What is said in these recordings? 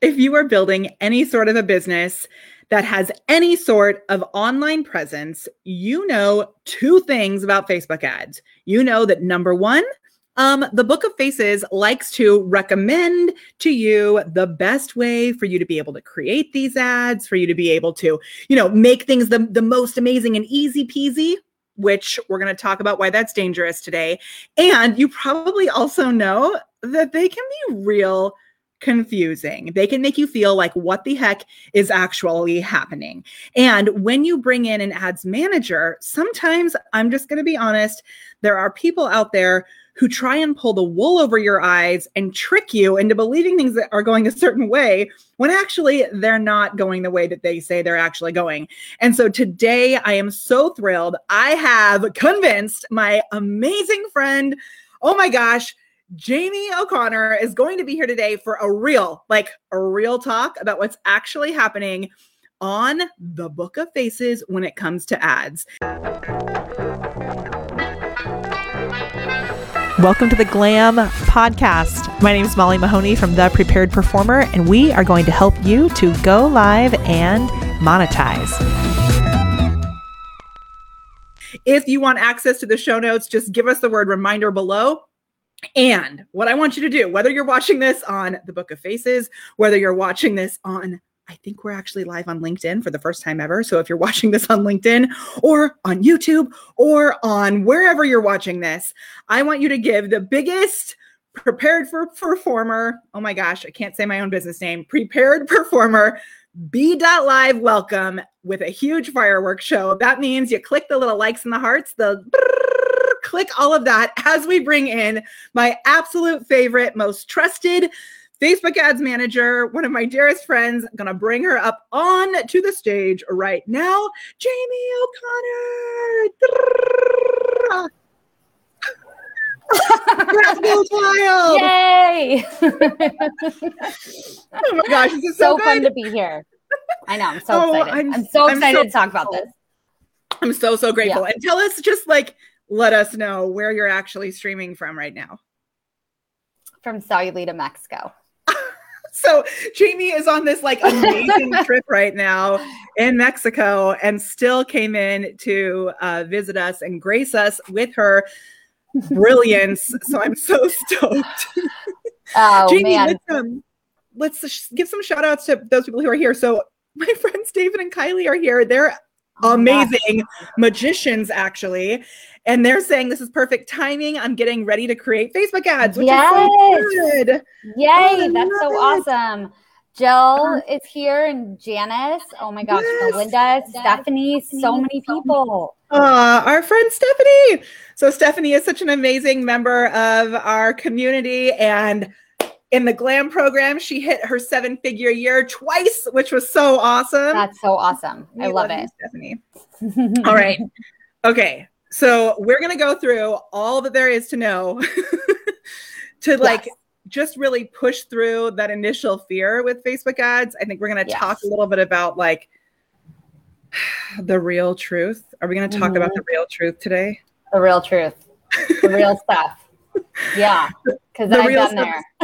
if you are building any sort of a business that has any sort of online presence, you know two things about Facebook ads. You know that number one, um, the Book of Faces likes to recommend to you the best way for you to be able to create these ads, for you to be able to, you know, make things the, the most amazing and easy peasy, which we're going to talk about why that's dangerous today. And you probably also know that they can be real confusing. They can make you feel like what the heck is actually happening. And when you bring in an ads manager, sometimes I'm just going to be honest, there are people out there who try and pull the wool over your eyes and trick you into believing things that are going a certain way when actually they're not going the way that they say they're actually going. And so today I am so thrilled. I have convinced my amazing friend, oh my gosh, Jamie O'Connor is going to be here today for a real, like a real talk about what's actually happening on the Book of Faces when it comes to ads. Welcome to the Glam Podcast. My name is Molly Mahoney from The Prepared Performer, and we are going to help you to go live and monetize. If you want access to the show notes, just give us the word reminder below and what I want you to do, whether you're watching this on the Book of Faces, whether you're watching this on I think we're actually live on LinkedIn for the first time ever. So if you're watching this on LinkedIn or on YouTube or on wherever you're watching this, I want you to give the biggest prepared for performer. Oh my gosh, I can't say my own business name. Prepared performer B.live welcome with a huge fireworks show. That means you click the little likes and the hearts, the click all of that as we bring in my absolute favorite, most trusted Facebook ads manager, one of my dearest friends, I'm gonna bring her up on to the stage right now, Jamie O'Connor. wild. Yay! oh my gosh, this is so, so fun to be here. I know, I'm so oh, excited. I'm, I'm so excited I'm so to talk about this. I'm so so grateful. Yeah. And tell us just like let us know where you're actually streaming from right now. From Sayulita, Mexico. so Jamie is on this like amazing trip right now in Mexico and still came in to uh, visit us and grace us with her brilliance. so I'm so stoked. Oh Jamie, man. Let's, um, let's give some shout outs to those people who are here. So my friends David and Kylie are here. They're oh, amazing magicians actually and they're saying this is perfect timing. I'm getting ready to create Facebook ads, which yes. is so good. Yay, oh, that's so it. awesome. Jill is here and Janice. Oh my gosh, yes. Belinda, Stephanie, so many people. Uh, our friend Stephanie. So Stephanie is such an amazing member of our community and in the glam program she hit her seven figure year twice which was so awesome that's so awesome i love, love it you, stephanie all right okay so we're going to go through all that there is to know to like yes. just really push through that initial fear with Facebook ads. I think we're going to yes. talk a little bit about like the real truth. Are we going to talk mm-hmm. about the real truth today? The real truth. The real stuff. Yeah, because I've been stuff. there.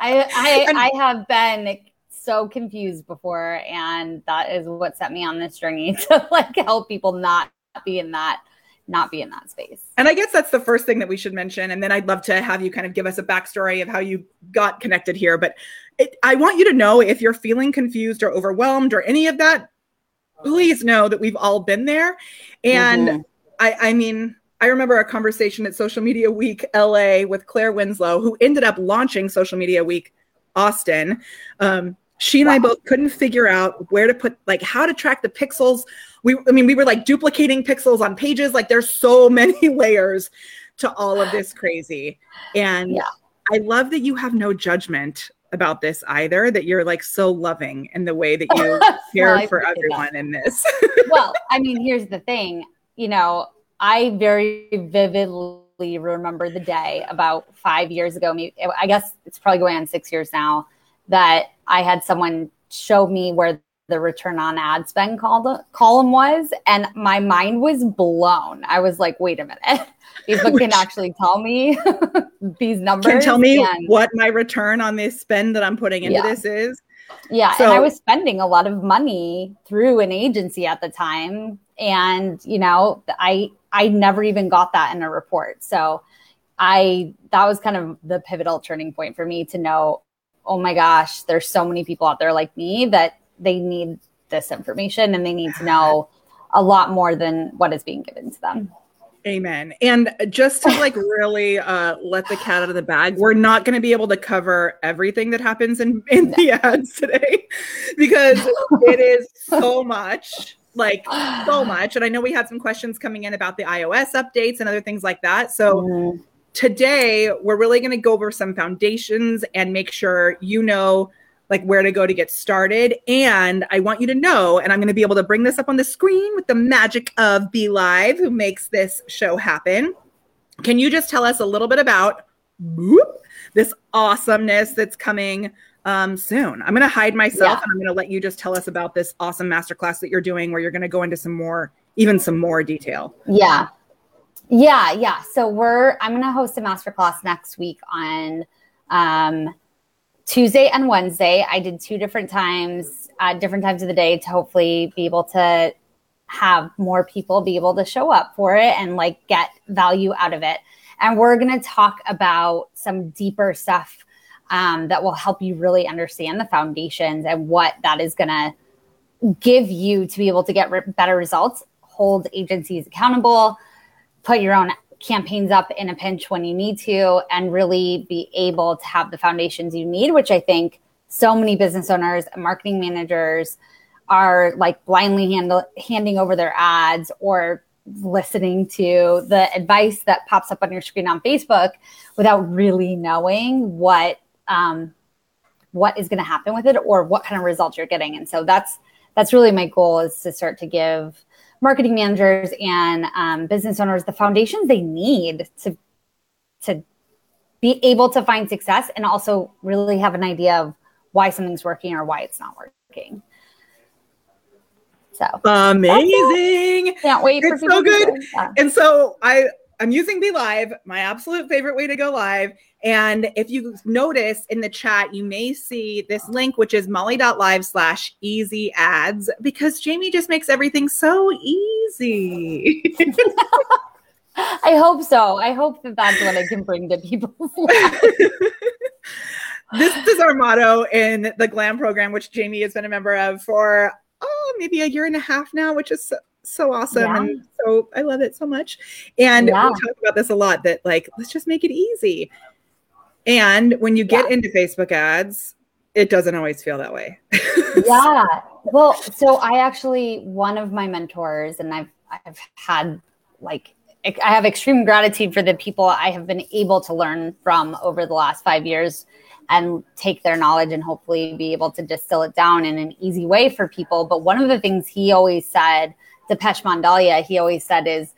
I, I I have been so confused before, and that is what set me on this journey to like help people not be in that not be in that space. And I guess that's the first thing that we should mention. And then I'd love to have you kind of give us a backstory of how you got connected here. But it, I want you to know if you're feeling confused or overwhelmed or any of that, please know that we've all been there. And mm-hmm. I, I mean, I remember a conversation at Social Media Week LA with Claire Winslow, who ended up launching Social Media Week Austin. Um, she and wow. I both couldn't figure out where to put, like, how to track the pixels we i mean we were like duplicating pixels on pages like there's so many layers to all of this crazy and yeah. i love that you have no judgment about this either that you're like so loving in the way that you care for everyone that. in this well i mean here's the thing you know i very vividly remember the day about five years ago maybe i guess it's probably going on six years now that i had someone show me where the return on ad spend column was. And my mind was blown. I was like, wait a minute. Facebook can actually tell me these numbers. Can tell me and, what my return on this spend that I'm putting into yeah. this is. Yeah. So, and I was spending a lot of money through an agency at the time. And, you know, I I never even got that in a report. So I that was kind of the pivotal turning point for me to know, oh my gosh, there's so many people out there like me that they need this information and they need to know a lot more than what is being given to them. Amen. And just to like really uh, let the cat out of the bag, we're not going to be able to cover everything that happens in, in no. the ads today because it is so much, like so much. And I know we had some questions coming in about the iOS updates and other things like that. So mm. today we're really going to go over some foundations and make sure you know like where to go to get started. And I want you to know, and I'm going to be able to bring this up on the screen with the magic of Be Live, who makes this show happen. Can you just tell us a little bit about this awesomeness that's coming um, soon? I'm going to hide myself yeah. and I'm going to let you just tell us about this awesome masterclass that you're doing where you're going to go into some more, even some more detail. Yeah. Yeah. Yeah. So we're, I'm going to host a masterclass next week on, um, Tuesday and Wednesday. I did two different times, uh, different times of the day to hopefully be able to have more people be able to show up for it and like get value out of it. And we're going to talk about some deeper stuff um, that will help you really understand the foundations and what that is going to give you to be able to get re- better results, hold agencies accountable, put your own campaigns up in a pinch when you need to and really be able to have the foundations you need, which I think so many business owners and marketing managers are like blindly handle, handing over their ads or listening to the advice that pops up on your screen on Facebook without really knowing what um, what is going to happen with it or what kind of results you're getting. And so that's that's really my goal is to start to give marketing managers and um, business owners the foundations they need to to be able to find success and also really have an idea of why something's working or why it's not working. So amazing! Can't wait. It's so good. And so I I'm using Be Live, my absolute favorite way to go live. And if you notice in the chat, you may see this link, which is molly.live slash easy ads, because Jamie just makes everything so easy. I hope so. I hope that that's what I can bring to people. this is our motto in the GLAM program, which Jamie has been a member of for oh maybe a year and a half now, which is so, so awesome yeah. and so I love it so much. And yeah. we talk about this a lot that like let's just make it easy. And when you get yeah. into Facebook ads, it doesn't always feel that way. yeah. Well, so I actually one of my mentors and I've I've had like I have extreme gratitude for the people I have been able to learn from over the last 5 years and take their knowledge and hopefully be able to distill it down in an easy way for people. But one of the things he always said, Depesh Mandalia, he always said is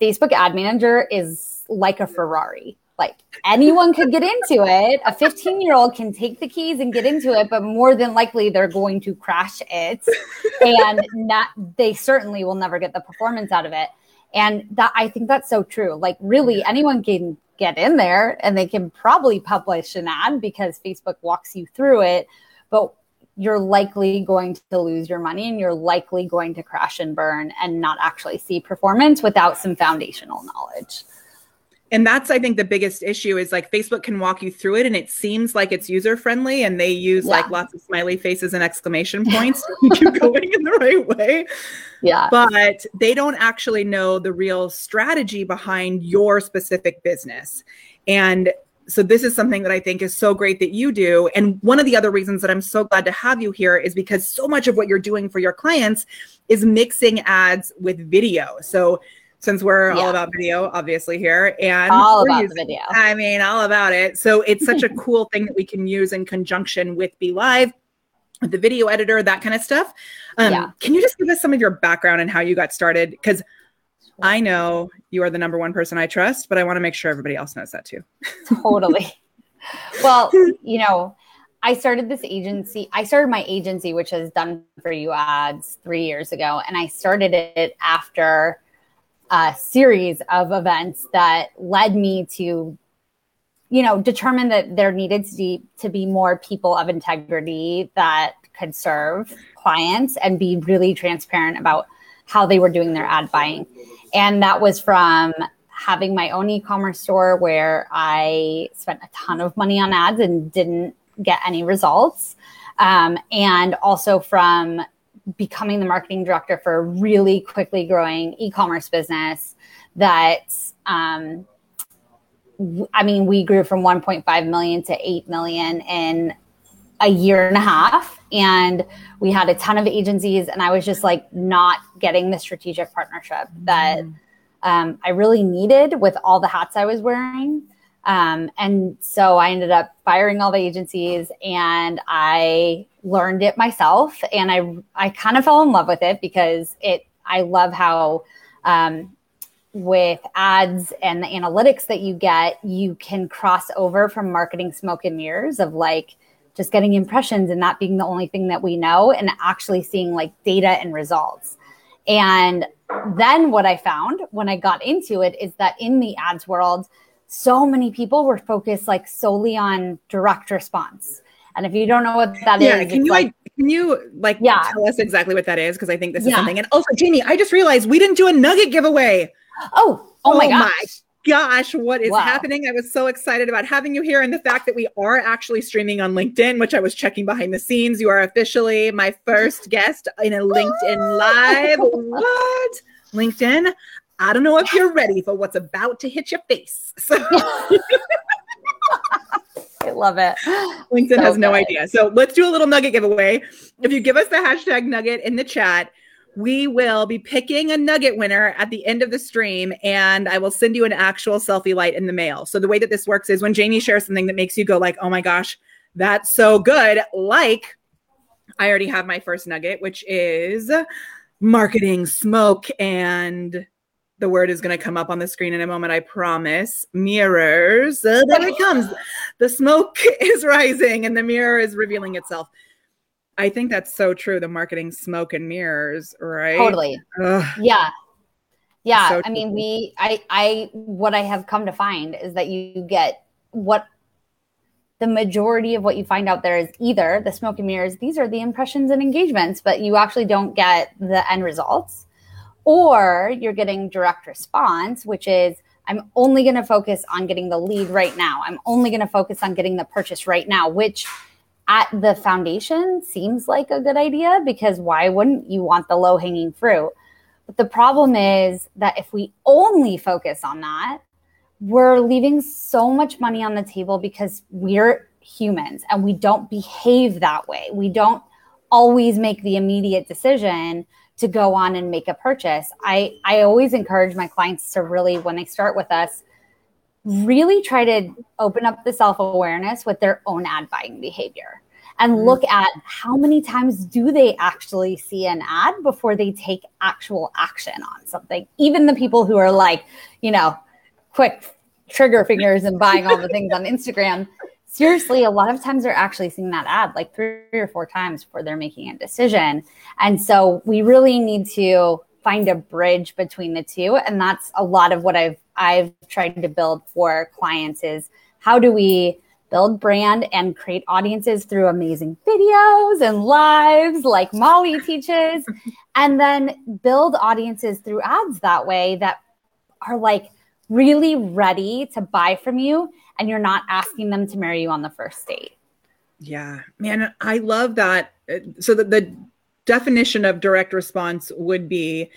Facebook ad manager is like a Ferrari like anyone could get into it. A 15 year old can take the keys and get into it, but more than likely they're going to crash it. And not, they certainly will never get the performance out of it. And that I think that's so true. Like, really, anyone can get in there and they can probably publish an ad because Facebook walks you through it. But you're likely going to lose your money and you're likely going to crash and burn and not actually see performance without some foundational knowledge and that's i think the biggest issue is like facebook can walk you through it and it seems like it's user friendly and they use yeah. like lots of smiley faces and exclamation points to keep you going in the right way yeah but they don't actually know the real strategy behind your specific business and so this is something that I think is so great that you do. And one of the other reasons that I'm so glad to have you here is because so much of what you're doing for your clients is mixing ads with video. So since we're yeah. all about video, obviously here, and all about using, the video. I mean, all about it. So it's such a cool thing that we can use in conjunction with Be Live, with the video editor, that kind of stuff. Um, yeah. Can you just give us some of your background and how you got started? Because I know you are the number one person I trust, but I want to make sure everybody else knows that too. totally. Well, you know, I started this agency. I started my agency, which has done for you ads three years ago. And I started it after a series of events that led me to, you know, determine that there needed to be, to be more people of integrity that could serve clients and be really transparent about how they were doing their ad buying. And that was from having my own e-commerce store where I spent a ton of money on ads and didn't get any results. Um, and also from becoming the marketing director for a really quickly growing e-commerce business that um, I mean, we grew from 1.5 million to 8 million in a year and a half. And we had a ton of agencies, and I was just like not getting the strategic partnership that um, I really needed with all the hats I was wearing. Um, and so I ended up firing all the agencies and I learned it myself. And I, I kind of fell in love with it because it, I love how, um, with ads and the analytics that you get, you can cross over from marketing smoke and mirrors of like just getting impressions and that being the only thing that we know and actually seeing like data and results. And then what I found when I got into it is that in the ads world, so many people were focused like solely on direct response. And if you don't know what that yeah, is, can you like, can you like yeah. tell us exactly what that is? Because I think this is Yeah. something. And also, Jamie, I just realized we didn't do a nugget giveaway. oh, oh, oh, my gosh. gosh, what is Wow. happening? I was so excited about having you here and the fact that we are actually streaming on LinkedIn, which I was checking behind the scenes. You are officially my first guest in a LinkedIn live. what? LinkedIn? I don't know if you're ready for what's about to hit your face. So I love it. LinkedIn So has no good. idea. So let's do a little nugget giveaway. If you give us the hashtag nugget in the chat, we will be picking a nugget winner at the end of the stream, and I will send you an actual selfie light in the mail. So the way that this works is when Jamie shares something that makes you go like, "Oh my gosh, that's so good!" Like I already have my first nugget, which is marketing smoke and the word is going to come up on the screen in a moment i promise mirrors uh, there it comes the smoke is rising and the mirror is revealing itself i think that's so true the marketing smoke and mirrors right Totally. Ugh. Yeah. Yeah. So I mean, we, I, I, what I have come to find is that you get what the majority of what you find out there is either the smoke and mirrors, these are the impressions and engagements, but you actually don't get the end results, or you're getting direct response, which is, I'm only going to focus on getting the lead right now. I'm only going to focus on getting the purchase right now, which at the foundation seems like a good idea because why wouldn't you want the low hanging fruit? But the problem is that if we only focus on that, we're leaving so much money on the table because we're humans and we don't behave that way. We don't always make the immediate decision to go on and make a purchase. I, I always encourage my clients to really, when they start with us, really try to open up the self awareness with their own ad buying behavior and mm-hmm. look at how many times do they actually see an ad before they take actual action on something. Even the people who are like, you know, quick trigger fingers and buying all the things on Instagram. Seriously, a lot of times they're actually seeing that ad like three or four times before they're making a decision. And so we really need to find a bridge between the two. And that's a lot of what I've I've tried to build for clients is how do we build brand and create audiences through amazing videos and lives like Molly teaches, and then build audiences through ads that way that are like really ready to buy from you and you're not asking them to marry you on the first date. Yeah, man, I love that. So the, the definition of direct response would be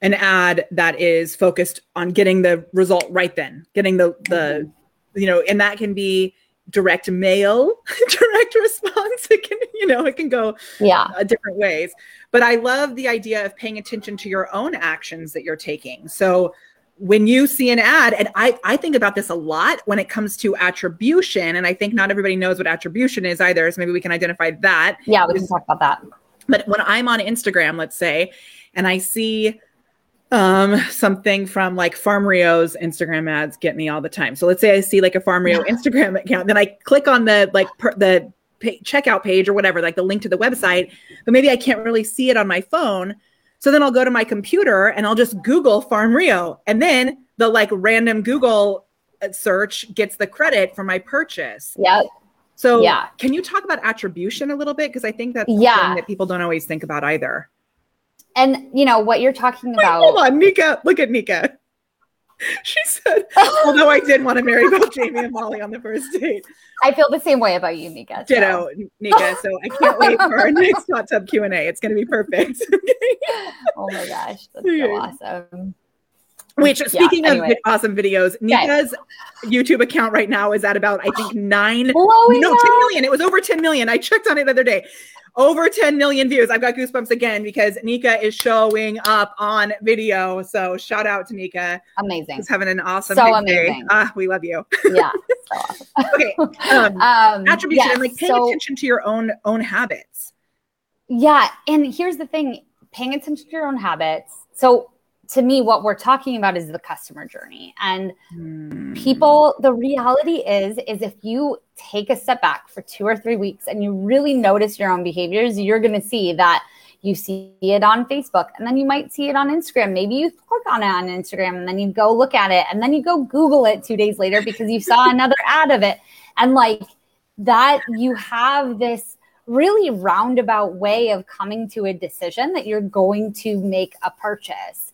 an ad that is focused on getting the result right then, getting the the you know, and that can be direct mail, direct response. It can you know it can go Yeah. uh, different ways. But I love the idea of paying attention to your own actions that you're taking. So when you see an ad, and I, I think about this a lot when it comes to attribution, and I think not everybody knows what attribution is either. So maybe we can identify that. Yeah, we can talk about that. But when I'm on Instagram, let's say, and I see um something from like Farm Rio's Instagram ads get me all the time. So let's say I see like a Farm Rio Instagram account, then I click on the like per, the pay, checkout page or whatever, like the link to the website, but maybe I can't really see it on my phone. So then I'll go to my computer and I'll just Google Farm Rio. And then the like random Google uh, search gets the credit for my purchase. Yep. So yeah. can you talk about attribution a little bit? Because I think that's yeah. that people don't always think about either. And you know what you're talking about. Wait, hold on, Nika. Look at Nika. She said, although I did want to marry both Jamie and Molly on the first date. I feel the same way about you, Nika. So. Ditto, Nika. So I can't wait for our next hot tub Q and A. It's going to be perfect. oh my gosh, that's so awesome. Which, speaking yeah, anyway. of awesome videos, Nika's YouTube account right now is at about, I think, nine, Blowing no, 10 million. It was over 10 million. I checked on it the other day. Over 10 million views. I've got goosebumps again because Nika is showing up on video. So shout out to Nika. Amazing. He's having an awesome so amazing. Day. Ah, we love you. Yeah. So awesome. okay. Um, um, attribution yes, and like paying so, attention to your own own habits. Yeah. And here's the thing paying attention to your own habits. So to me, what we're talking about is the customer journey. And mm. people, the reality is, is if you take a step back for two or three weeks and you really notice your own behaviors, you're going to see that you see it on Facebook and then you might see it on Instagram. Maybe you click on it on Instagram and then you go look at it and then you go Google it two days later because you saw another ad of it. And like that, you have this really roundabout way of coming to a decision that you're going to make a purchase.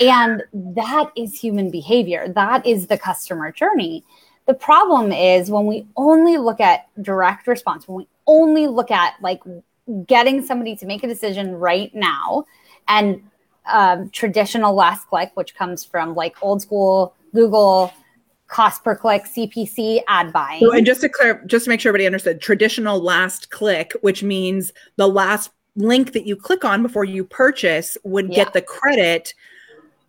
And that is human behavior. That is the customer journey. The problem is when we only look at direct response, when we only look at like getting somebody to make a decision right now and um, traditional last click, which comes from like old school Google cost per click CPC ad buying. So, and just to clear, just to make sure everybody understood, traditional last click, which means the last link that you click on before you purchase would yeah. get the credit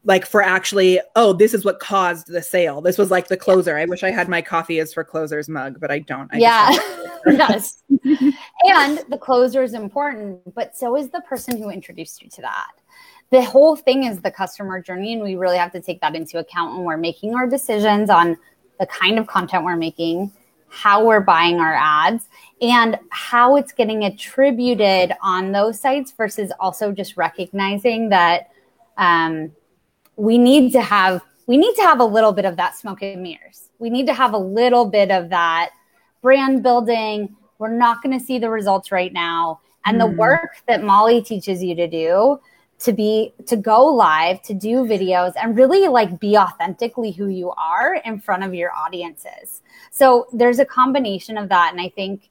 like for actually oh this is what caused the sale. This was like the closer. I wish i had my coffee is for closers mug but i don't. I yeah. yes. And the closer is important but so is the person who introduced you to that. The whole thing is the customer journey and we really have to take that into account when we're making our decisions on the kind of content we're making how we're buying our ads and how it's getting attributed on those sites versus also just recognizing that um, we need to have we need to have a little bit of that smoke and mirrors. We need to have a little bit of that brand building. We're not going to see the results right now. And mm. the work that Molly teaches you to do to be to go live, to do videos and really like be authentically who you are in front of your audiences. So there's a combination of that and I think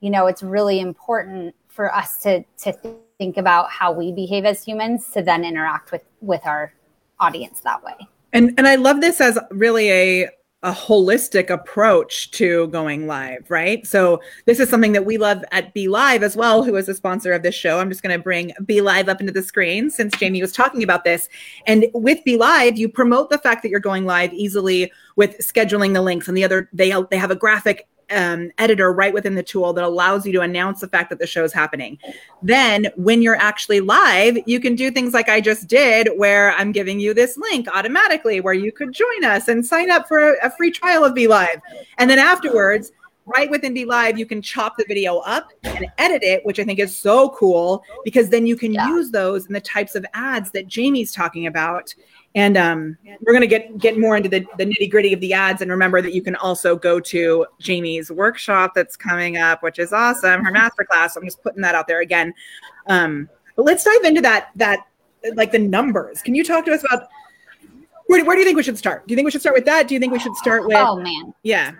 you know it's really important for us to to think about how we behave as humans to then interact with with our audience that way. And and I love this as really a a holistic approach to going live, right? So this is something that we love at Be Live as well, who is a sponsor of this show. I'm just going to bring Be Live up into the screen since Jamie was talking about this. And with Be Live, you promote the fact that you're going live easily with scheduling the links and the other they they have a graphic um, editor right within the tool that allows you to announce the fact that the show is happening. Then, when you're actually live, you can do things like I just did, where I'm giving you this link automatically where you could join us and sign up for a, a free trial of Be Live. And then afterwards, right within Be Live, you can chop the video up and edit it, which I think is so cool because then you can yeah. use those in the types of ads that Jamie's talking about and um, we're going to get get more into the, the nitty gritty of the ads. And remember that you can also go to Jamie's workshop that's coming up, which is awesome. Her masterclass. I'm just putting that out there again. Um, but let's dive into that that like the numbers. Can you talk to us about where, where do you think we should start? Do you think we should start with that? Do you think we should start with? Oh man, yeah.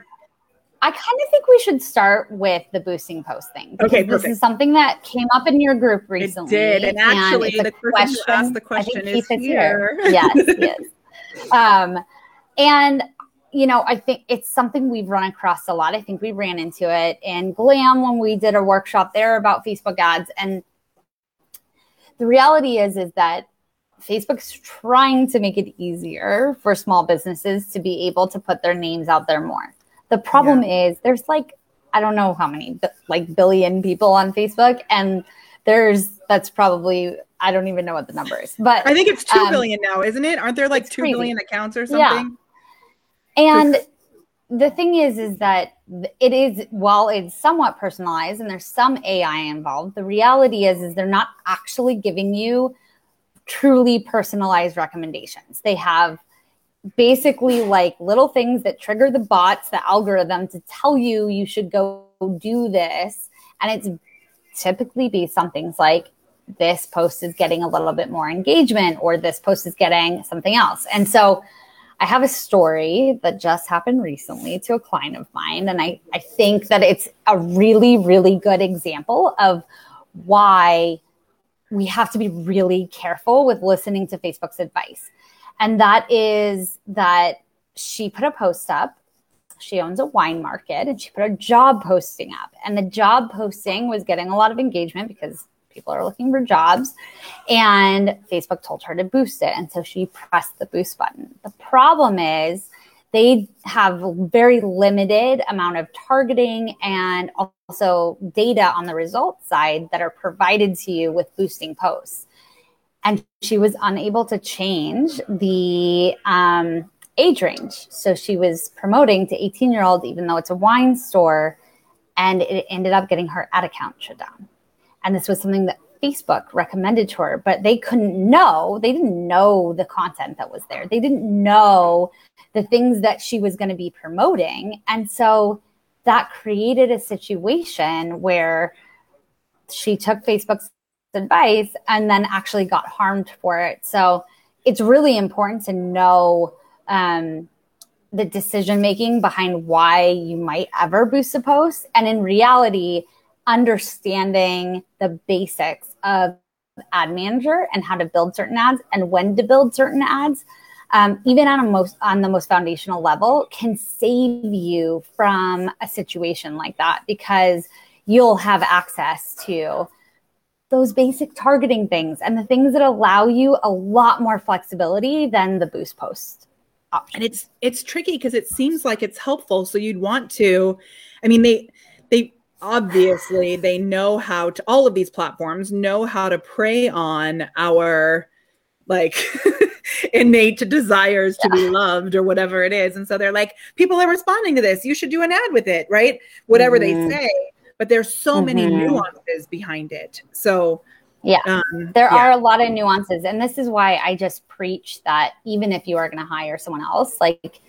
I kind of think we should start with the boosting post thing. Okay, perfect. This is something that came up in your group recently. It did, and actually, and the question who asked the question is here. here. yes, yes. Um, and you know, I think it's something we've run across a lot. I think we ran into it in Glam when we did a workshop there about Facebook ads. And the reality is, is that Facebook's trying to make it easier for small businesses to be able to put their names out there more. The problem yeah. is there's like I don't know how many like billion people on Facebook and there's that's probably I don't even know what the number is. But I think it's two um, billion now, isn't it? Aren't there like two crazy. billion accounts or something? Yeah. And the thing is is that it is while it's somewhat personalized and there's some AI involved, the reality is is they're not actually giving you truly personalized recommendations. They have basically like little things that trigger the bots, the algorithm to tell you you should go do this. And it's typically based on things like this post is getting a little bit more engagement or this post is getting something else. And so I have a story that just happened recently to a client of mine. And I, I think that it's a really, really good example of why we have to be really careful with listening to Facebook's advice. And that is that she put a post up. She owns a wine market and she put a job posting up. And the job posting was getting a lot of engagement because people are looking for jobs. And Facebook told her to boost it. And so she pressed the boost button. The problem is they have very limited amount of targeting and also data on the results side that are provided to you with boosting posts. And she was unable to change the um, age range. So she was promoting to 18 year olds, even though it's a wine store, and it ended up getting her ad account shut down. And this was something that Facebook recommended to her, but they couldn't know. They didn't know the content that was there. They didn't know the things that she was going to be promoting. And so that created a situation where she took Facebook's advice and then actually got harmed for it. So it's really important to know um, the decision making behind why you might ever boost a post. And in reality, understanding the basics of ad manager and how to build certain ads and when to build certain ads um, even on a most on the most foundational level can save you from a situation like that because you'll have access to those basic targeting things and the things that allow you a lot more flexibility than the boost post option. and it's it's tricky because it seems like it's helpful. So you'd want to i mean they they obviously they know how to all of these platforms know how to prey on our like innate desires to be loved or whatever it is. And so they're like people are responding to this. You should do an ad with it right? Whatever mm-hmm. they say but there's so mm-hmm. many nuances behind it so yeah um, there yeah. are a lot of nuances and this is why i just preach that even if you are going to hire someone else like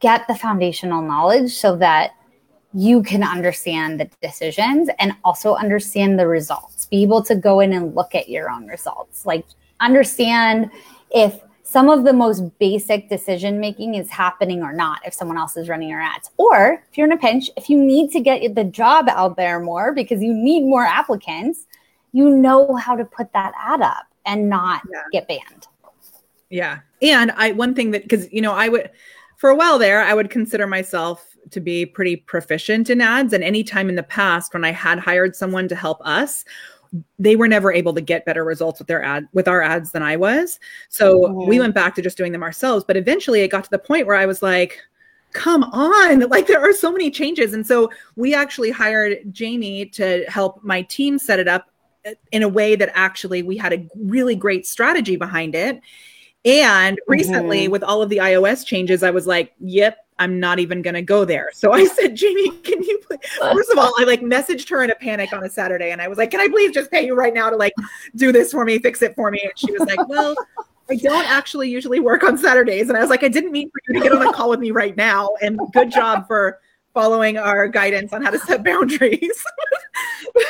get the foundational knowledge so that you can understand the decisions and also understand the results. Be able to go in and look at your own results. Like understand if some of the most basic decision making is happening or not if someone else is running your ads. Or if you're in a pinch, if you need to get the job out there more because you need more applicants, you know how to put that ad up and not yeah. get banned. Yeah. And I one thing that cuz you know I would for a while there I would consider myself to be pretty proficient in ads. And any time in the past when I had hired someone to help us, they were never able to get better results with their ad with our ads than I was. So mm-hmm. we went back to just doing them ourselves. But eventually it got to the point where I was like, come on like there are so many changes and so we actually hired jamie to help my team set it up uh, in a way that actually we had a really great strategy behind it and recently mm-hmm. with all of the ios changes i was like yep I'm not even going to go there. So I said, Jamie, can you please? First of all, I like messaged her in a panic on a Saturday and I was like, can I please just pay you right now to like do this for me, fix it for me? And she was like, well, I don't actually usually work on Saturdays. And I was like, I didn't mean for you to get on a call with me right now. And good job for following our guidance on how to set boundaries.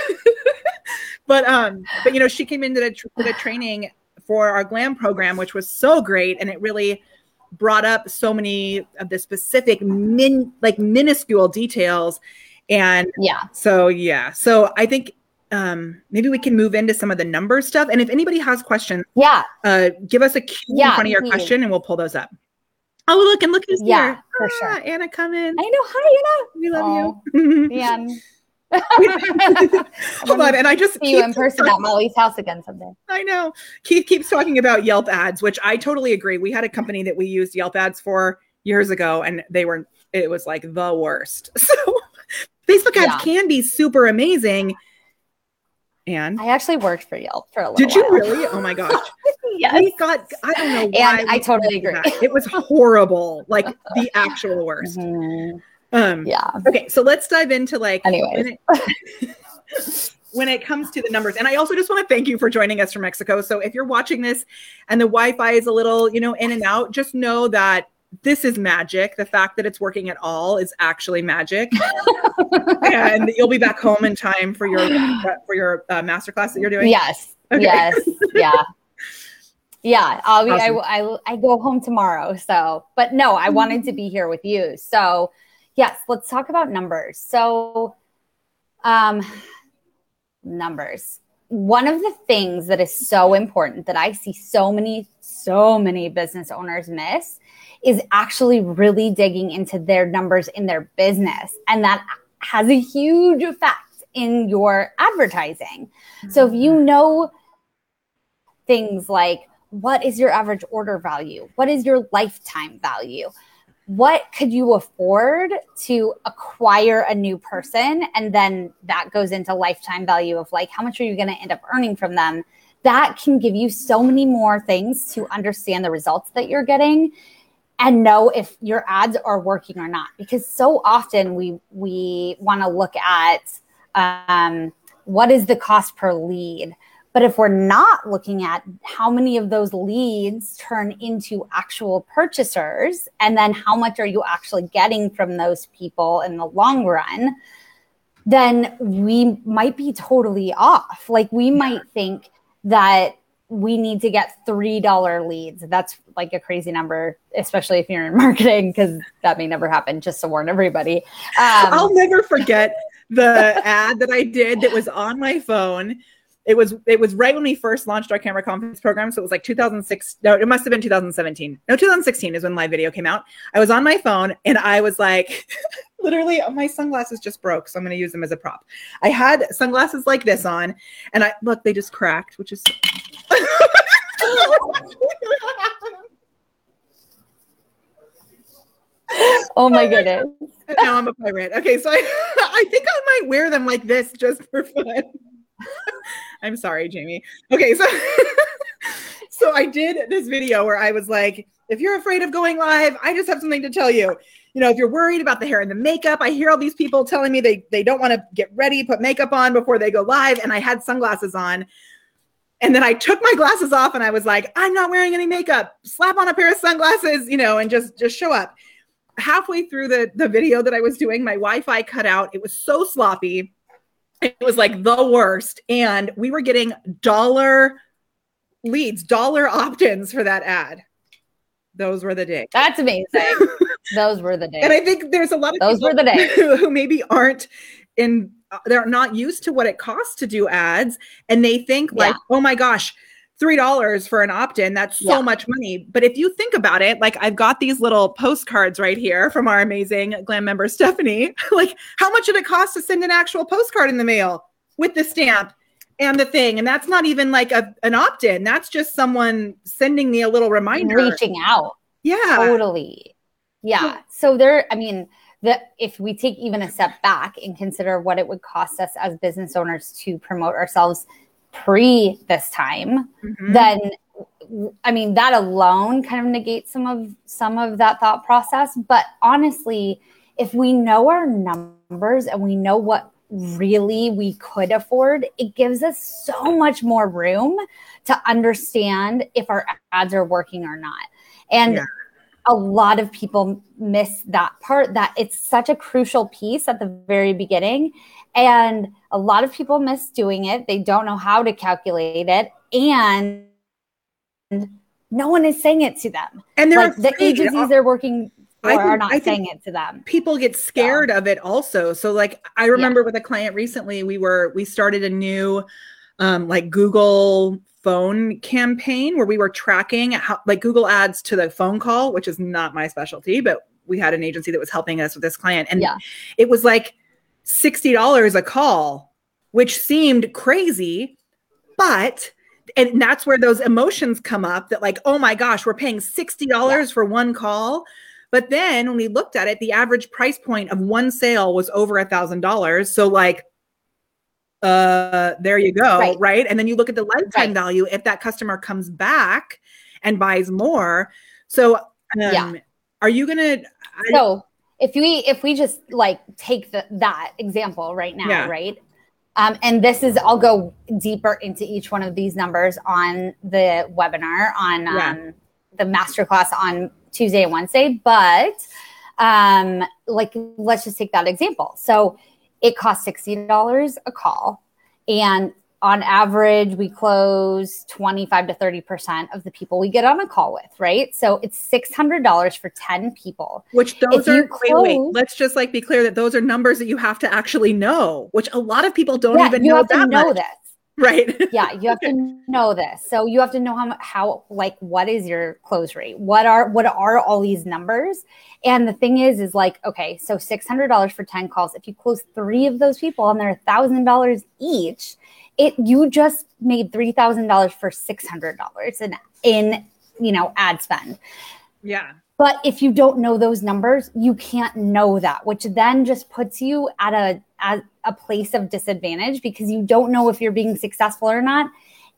but, um, but you know, she came into the, the training for our glam program, which was so great. And it really, brought up so many of the specific min like minuscule details. And yeah. so yeah. So i think um maybe we can move into some of the number stuff. And if anybody has questions yeah. uh give us a cue yeah, in front of your question and we'll pull those up. Oh look and look who's yeah, here. for ah, sure anna come in. I know. Hi anna. We love you. Man Hold on, and I just see you in person at Molly's house again someday. I know. Keith keeps talking about Yelp ads, which I totally agree. We had a company that we used Yelp ads for years ago, and they were it was like the worst. So Facebook ads yeah. can be super amazing. And I actually worked for Yelp for a little. Did you really? Oh my gosh! yes. We got. I don't know why. And I totally agree. That. It was horrible, like the actual worst. Mm-hmm. Um, yeah. Okay, so let's dive into like. Anyway. when it comes to the numbers. And I also just want to thank you for joining us from Mexico. So if you're watching this and the Wi-Fi is a little, you know, in and out, just know that this is magic. The fact that it's working at all is actually magic. and you'll be back home in time for your for your uh, master class that you're doing. Yes. Okay. Yes. Yeah. Yeah, I'll be, awesome. I, I, I go home tomorrow. So, but no, I wanted to be here with you. So, yes, let's talk about numbers. So, um, numbers. One of the things that is so important that I see so many, so many business owners miss is actually really digging into their numbers in their business. And that has a huge effect in your advertising. So if you mm-hmm. know things like what is your average order value? What is your lifetime value? What could you afford to acquire a new person? And then that goes into lifetime value of like how much are you going to end up earning from them? That can give you so many more things to understand the results that you're getting and know if your ads are working or not. Because so often we we want to look at um, what is the cost per lead but if we're not looking at how many of those leads turn into actual purchasers, and then how much are you actually getting from those people in the long run, then we might be totally off. Like we might think that we need to get $3 leads. That's like a crazy number, especially if you're in marketing, because that may never happen, just to warn everybody. Um, I'll never forget the ad that I did that was on my phone it was it was right when we first launched our camera conference program. So it was like 2006 no it must have been 2017 no 2016 is when live video came out. I was on my phone and i was like literally my sunglasses just broke so i'm going to use them as a prop. I had sunglasses like this on and i look they just cracked which is oh my goodness. Now i'm a pirate. Okay so I, I think i might wear them like this just for fun I'm sorry, Jamie. Okay, so so I did this video where I was like, if you're afraid of going live, I just have something to tell you. You know, if you're worried about the hair and the makeup, I hear all these people telling me they they don't want to get ready, put makeup on before they go live, and I had sunglasses on. And then I took my glasses off and I was like, I'm not wearing any makeup. Slap on a pair of sunglasses, you know, and just just show up. Halfway through the the video that I was doing, my Wi-Fi cut out. It was so sloppy it was like the worst. And we were getting dollar leads, dollar opt ins for that ad. Those were the days. That's amazing. Those were the days. And I think there's a lot of those were the days who maybe aren't in, they're not used to what it costs to do ads. And they think, like, yeah. oh my gosh, three dollars for an opt-in that's so yeah. much money. But if you think about it like i've got these little postcards right here from our amazing glam member stephanie. Like how much did it cost to send an actual postcard in the mail with the stamp and the thing? And that's not even like a, an opt-in. That's just someone sending me a little reminder. Reaching out. Yeah. Totally. Yeah. So there i mean that if we take even a step back and consider what it would cost us as business owners to promote ourselves pre this time, mm-hmm. then I mean that alone kind of negates some of some of that thought process. But honestly, if we know our numbers and we know what really we could afford, it gives us so much more room to understand if our ads are working or not. And yeah. a lot of people miss that part that it's such a crucial piece at the very beginning. And a lot of people miss doing it. They don't know how to calculate it. And no one is saying it to them. And they're like the agencies they're working for think, are not saying it to them. People get scared so. of it also. So like I remember yeah. with a client recently, we were we started a new um like Google phone campaign where we were tracking how like Google ads to the phone call, which is not my specialty, but we had an agency that was helping us with this client. And yeah. it was like $60 a call, which seemed crazy, but and that's where those emotions come up that like, oh my gosh, we're paying $60 yeah. for one call. But then when we looked at it, the average price point of one sale was over a thousand dollars. So like uh there you go, right? right? And then you look at the lifetime right. value if that customer comes back and buys more. So um, yeah. are you gonna so if we if we just like take the, that example right now, yeah. right? Um, and this is I'll go deeper into each one of these numbers on the webinar on yeah. um, the masterclass on Tuesday and Wednesday, but um, like let's just take that example. So it costs $60 a call and on average we close 25 to 30% of the people we get on a call with right? So it's $600 for 10 people. Which those if are close, wait wait. let's just like be clear that those are numbers that you have to actually know which a lot of people don't yeah, even you know have that to know much. this right. Yeah you have to know this. So you have to know how how like what is your close rate? What are what are all these numbers? And the thing is is like okay so $600 for 10 calls. If you close three of those people and they're $1000 each it you just made $3000 for $600 in in you know ad spend. Yeah but if you don't know those numbers you can't know that which then just puts you at a at a place of disadvantage because you don't know if you're being successful or not.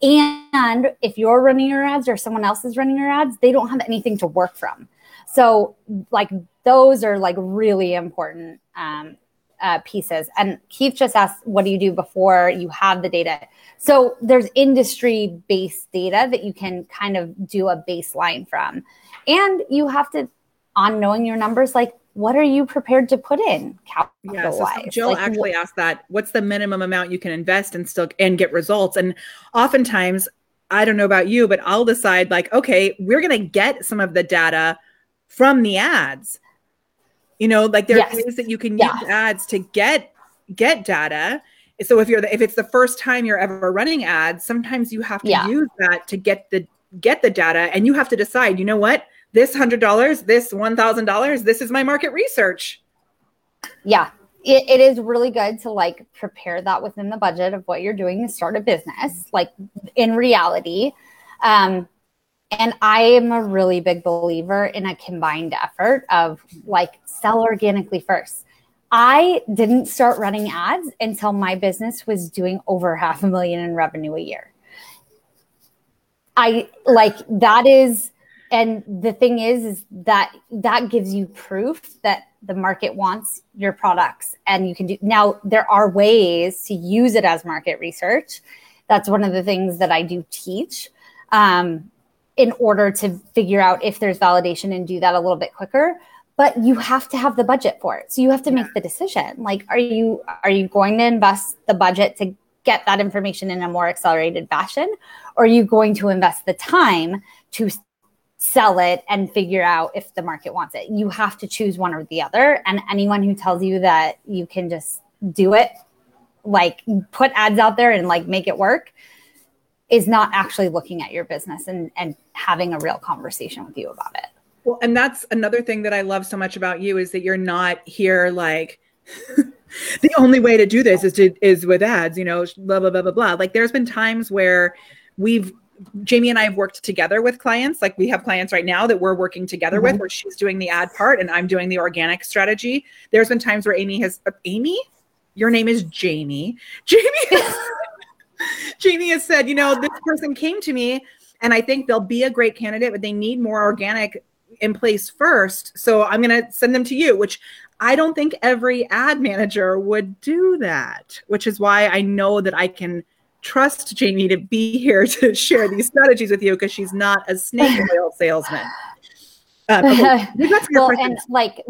And if you're running your ads or someone else is running your ads, they don't have anything to work from. So, like, those are like really important um, uh, pieces. And Keith just asked, what do you do before you have the data? So, there's industry based data that you can kind of do a baseline from. And you have to, on knowing your numbers, like what are you prepared to put in capital yeah, so Jill like, actually asked that. What's the minimum amount you can invest and still and get results? And oftentimes, I don't know about you, but I'll decide like, okay, we're going to get some of the data from the ads. You know, like there yes. are ways that you can use ads to get get data. So if you're the, if it's the first time you're ever running ads, sometimes you have to yeah. use that to get the get the data, and you have to decide. You know what? this $100, this $1,000, this is my market research. Yeah. It, it is really good to like prepare that within the budget of what you're doing to start a business, like in reality. Um, and I am a really big believer in a combined effort of like sell organically first. I didn't start running ads until my business was doing over half a million in revenue a year. I like that is and the thing is is that that gives you proof that the market wants your products and you can do now there are ways to use it as market research that's one of the things that i do teach um, in order to figure out if there's validation and do that a little bit quicker. But you have to have the budget for it. So you have to make the decision. Like are you are you going to invest the budget to get that information in a more accelerated fashion? Or are you going to invest the time to sell it and figure out if the market wants it. You have to choose one or the other. And anyone who tells you that you can just do it, like put ads out there and like make it work, is not actually looking at your business and, and having a real conversation with you about it. Well, and that's another thing that I love so much about you is that you're not here like the only way to do this is to is with ads, you know, blah blah blah blah blah. Like there's been times where we've Jamie and I have worked together with clients. Like we have clients right now that we're working together mm-hmm. with, where she's doing the ad part and I'm doing the organic strategy. There's been times where Amy has, uh, Amy, your name is Jamie. Jamie, Jamie has said, you know, this person came to me and I think they'll be a great candidate, but they need more organic in place first. So I'm going to send them to you, which I don't think every ad manager would do that, which is why I know that I can trust Jamie to be here to share these strategies with you because she's not a snake oil salesman. Okay, well, and like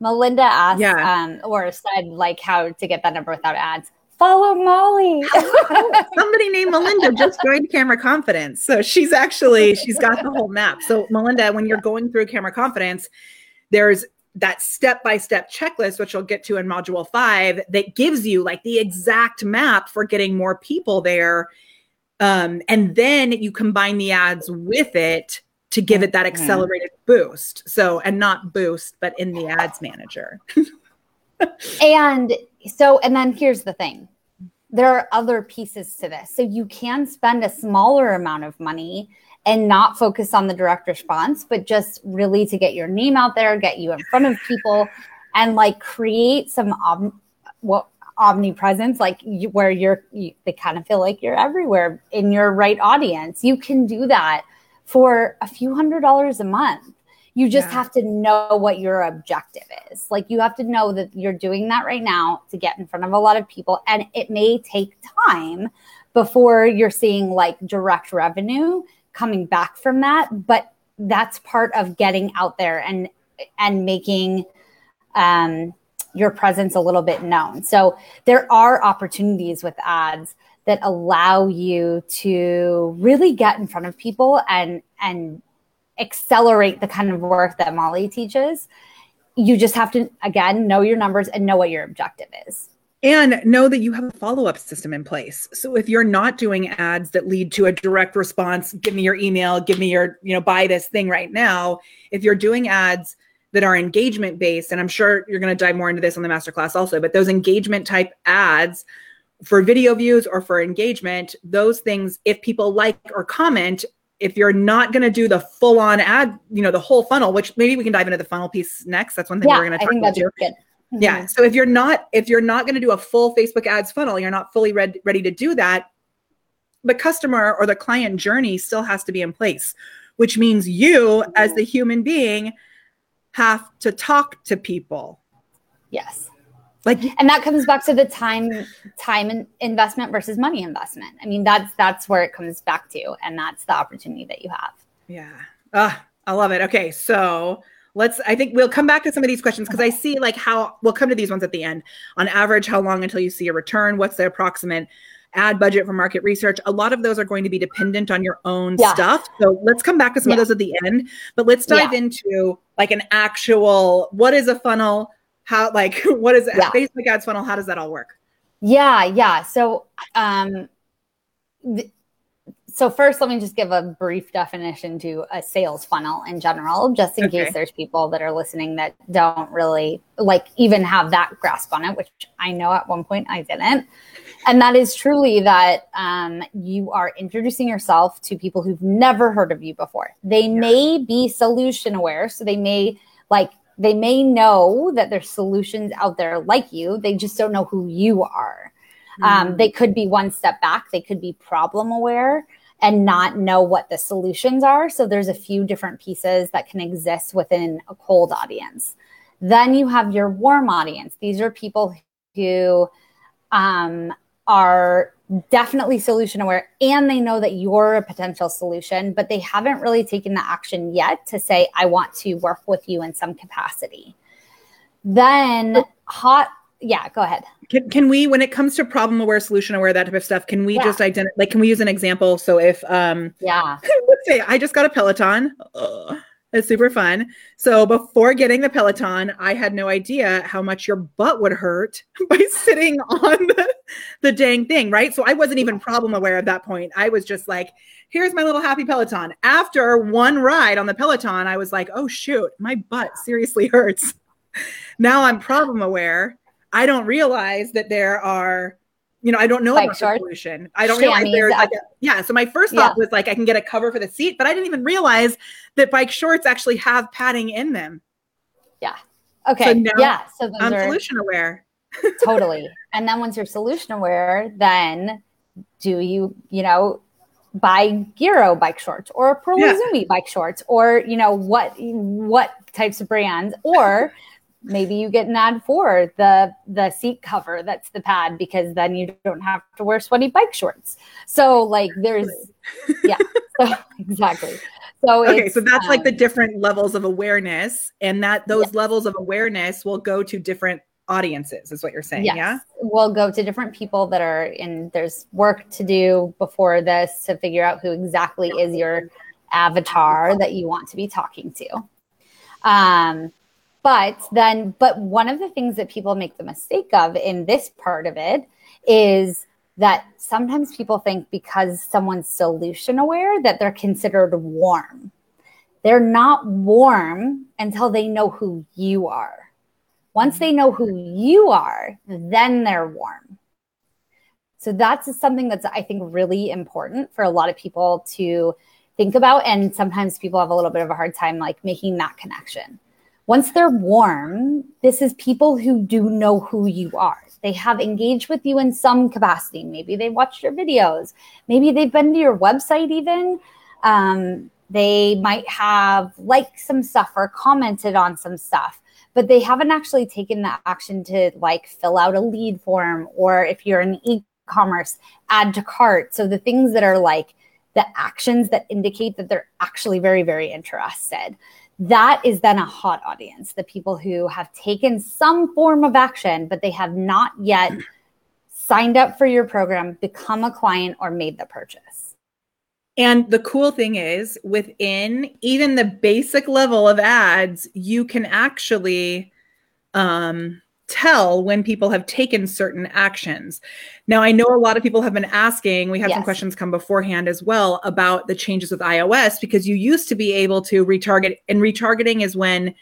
Melinda asked, yeah. um, or said like how to get that number without ads. Follow Molly. Somebody named Melinda just joined Camera Confidence, so she's actually she's got the whole map. So Melinda, when you're going through Camera Confidence, there's that step by step checklist, which we'll get to in module five, that gives you like the exact map for getting more people there. Um, and then you combine the ads with it to give it that accelerated boost. So, and not boost, but in the ads manager. and so, and then here's the thing there are other pieces to this. So, you can spend a smaller amount of money and not focus on the direct response, but just really to get your name out there, get you in front of people, and like create some om- what omnipresence, like you, where you're you, they kind of feel like you're everywhere in your right audience. You can do that for a few hundred dollars a month. You just yeah. have to know what your objective is. Like you have to know that you're doing that right now to get in front of a lot of people. And it may take time before you're seeing like direct revenue coming back from that. But that's part of getting out there and and making um, your presence a little bit known. So there are opportunities with ads that allow you to really get in front of people and and accelerate the kind of work that Molly teaches. You just have to, again, know your numbers and know what your objective is. And know that you have a follow up system in place. So if you're not doing ads that lead to a direct response, give me your email, give me your, you know, buy this thing right now. If you're doing ads that are engagement based, and I'm sure you're going to dive more into this on the masterclass also, but those engagement type ads for video views or for engagement, those things, if people like or comment, if you're not going to do the full on ad, you know, the whole funnel, which maybe we can dive into the funnel piece next. That's one thing yeah, we're going to talk about. Too. Good. Mm-hmm. Yeah. So if you're not, if you're not going to do a full Facebook ads funnel, you're not fully ready, ready to do that. The customer or the client journey still has to be in place, which means you as the human being have to talk to people. Yes like and that comes back to the time time investment versus money investment. I mean that's that's where it comes back to and that's the opportunity that you have. Yeah. Uh, i love it. Okay so let's i think we'll come back to some of these questions because i see like how we'll come to these ones at the end. On average how long until you see a return? What's the approximate ad budget for market research? A lot of those are going to be dependent on your own yeah. stuff. So let's come back to some yeah. of those at the end but let's dive yeah. into like an actual what is a funnel how like what is it yeah. facebook ads funnel how does that all work yeah yeah so um th- so first let me just give a brief definition to a sales funnel in general just in okay. case there's people that are listening that don't really like even have that grasp on it which i know at one point i didn't and that is truly that um, you are introducing yourself to people who've never heard of you before they yeah. may be solution aware so they may like they may know that there's solutions out there like you. They just don't know who you are. Mm-hmm. um, they could be one step back. They could be problem aware and not know what the solutions are. So there's a few different pieces that can exist within a cold audience. Then you have your warm audience. These are people who um, are definitely solution aware and they know that you're a potential solution, but they haven't really taken the action yet to say, I want to work with you in some capacity. Then hot, yeah, go ahead. Can, can we, when it comes to problem aware, solution aware, that type of stuff, can we yeah. just identify, like, can we use an example? So if, um, yeah, let's say I just got a Peloton. Ugh it's super fun. So before getting the Peloton, I had no idea how much your butt would hurt by sitting on the, the dang thing, right? So I wasn't even problem aware at that point. I was just like, here's my little happy Peloton. After one ride on the Peloton, I was like, oh shoot, my butt seriously hurts. now I'm problem aware. I don't realize that there are you know, I don't know Bike about shorts. the solution. I don't realize there's like a, yeah. So my first thought yeah. was like I can get a cover for the seat, but I didn't even realize that bike shorts actually have padding in them. Yeah. Okay. So yeah. So I'm are, solution aware. totally. And then once you're solution aware, then do you, you know, buy Giro bike shorts or Pearl yeah. bike shorts or, you know, what what types of brands or maybe you get an ad for the the seat cover that's the pad because then you don't have to wear sweaty bike shorts so like there's yeah so, exactly so okay so that's um, like the um, different levels of awareness and that those yes. levels of awareness will go to different audiences is what you're saying yes. yeah we'll go to different people that are in there's work to do before this to figure out who exactly is your avatar that you want to be talking to um but then, but one of the things that people make the mistake of in this part of it is that sometimes people think because someone's solution aware that they're considered warm. They're not warm until they know who you are. Once they know who you are, then they're warm. So that's something that's, I think, really important for a lot of people to think about. And sometimes people have a little bit of a hard time like making that connection. Once they're warm, this is people who do know who you are. They have engaged with you in some capacity. Maybe they watched your videos. Maybe they've been to your website even. Um, they might have liked some stuff or commented on some stuff but they haven't actually taken the action to like fill out a lead form or if you're an e-commerce add to cart so the things that are like the actions that indicate that they're actually very very interested that is then a hot audience the people who have taken some form of action but they have not yet signed up for your program become a client or made the purchase. And the cool thing is, within even the basic level of ads, you can actually um, tell when people have taken certain actions. Now, I know a lot of people have been asking, we had yes. some questions come beforehand as well about the changes with iOS because you used to be able to retarget, and retargeting is when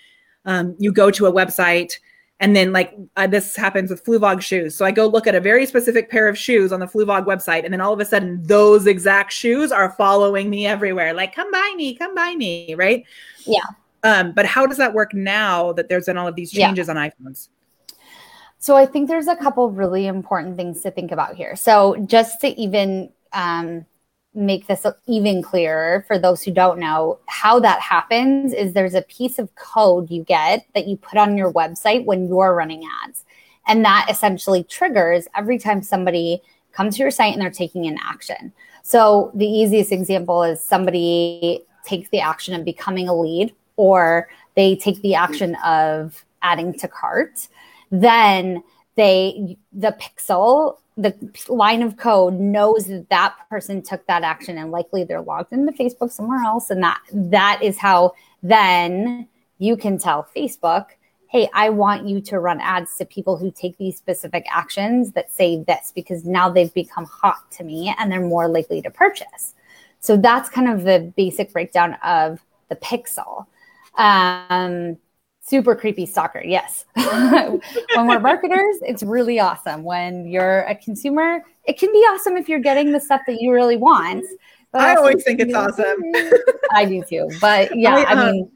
um, you go to a website and then like uh, this happens with Fluevog shoes. So I go look at a very specific pair of shoes on the Fluevog website, and then all of a sudden those exact shoes are following me everywhere. Like, come buy me, come buy me, right? Yeah. Um, but how does that work now that there's been all of these changes yeah. on iPhones? So I think there's a couple really important things to think about here. So just to even um, make this even clearer for those who don't know how that happens is there's a piece of code you get that you put on your website when you're running ads. And that essentially triggers every time somebody comes to your site and they're taking an action. So the easiest example is somebody takes the action of becoming a lead or they take the action of adding to cart then they the pixel the line of code knows that that person took that action and likely they're logged into Facebook somewhere else. And that that is how then you can tell Facebook hey I want you to run ads to people who take these specific actions that say this because now they've become hot to me and they're more likely to purchase. So that's kind of the basic breakdown of the pixel. Um, super creepy stalker yes. When we're marketers it's really awesome. When you're a consumer it can be awesome if you're getting the stuff that you really want i always think it's awesome. I do too. But yeah i, I mean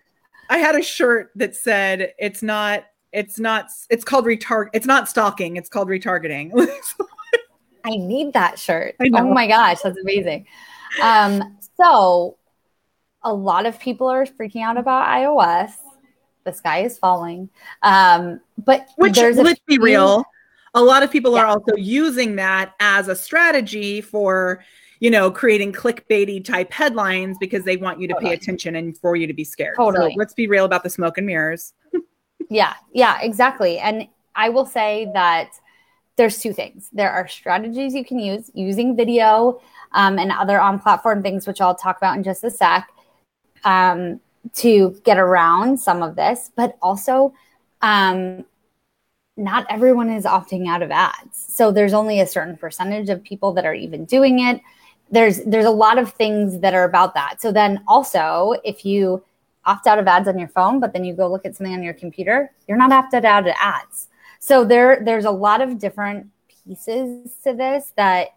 i had a shirt that said it's not it's not it's called retarget it's not stalking it's called retargeting. I need that shirt. Oh my gosh that's amazing. Um so a lot of people are freaking out about ios the sky is falling. Um, but which let's be real, a lot of people yeah. are also using that as a strategy for you know creating clickbaity type headlines because they want you to totally. pay attention and for you to be scared. Totally. So let's be real about the smoke and mirrors. yeah, yeah, exactly. And I will say that there's two things. There are strategies you can use using video um, and other on-platform things, which I'll talk about in just a sec. Um, to get around some of this, but also um, not everyone is opting out of ads. So there's only a certain percentage of people that are even doing it. There's there's a lot of things that are about that. So then also if you opt out of ads on your phone, but then you go look at something on your computer, you're not opted out of ads. So there there's a lot of different pieces to this that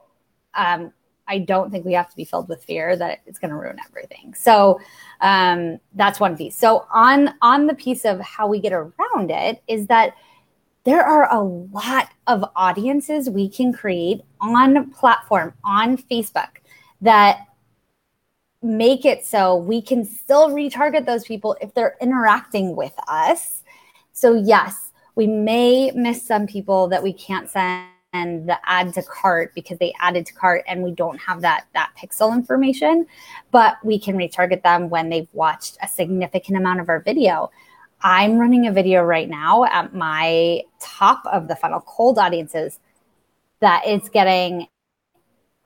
um, I don't think we have to be filled with fear that it's going to ruin everything. So um, that's one piece. So on on the piece of how we get around it is that there are a lot of audiences we can create on platform on Facebook that make it so we can still retarget those people if they're interacting with us. So yes, we may miss some people that we can't send and the add to cart because they added to cart and we don't have that that pixel information but we can retarget them when they've watched a significant amount of our video. I'm running a video right now at my top of the funnel cold audiences that is getting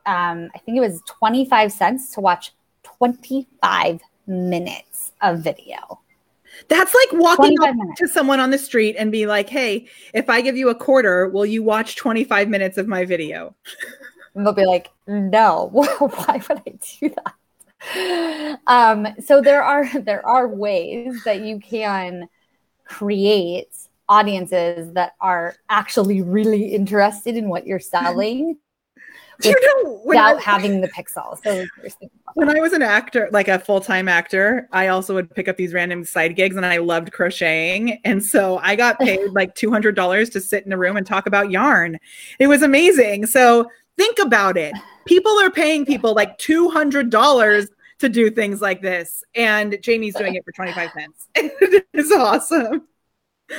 um, i think it was 25 cents to watch 25 minutes of video that's like walking up to someone on the street and be like, "Hey, if I give you a quarter, will you watch 25 minutes of my video?" And they'll be like, "No, why would I do that?" Um, so there are there are ways that you can create audiences that are actually really interested in what you're selling you know, without having the pixel. So when I was an actor, like a full time actor, I also would pick up these random side gigs, and I loved crocheting, and so I got paid like two hundred dollars to sit in a room and talk about yarn. It was amazing. So think about it. People are paying people like two hundred dollars to do things like this. And Jamie's doing it for 25 cents. it's awesome.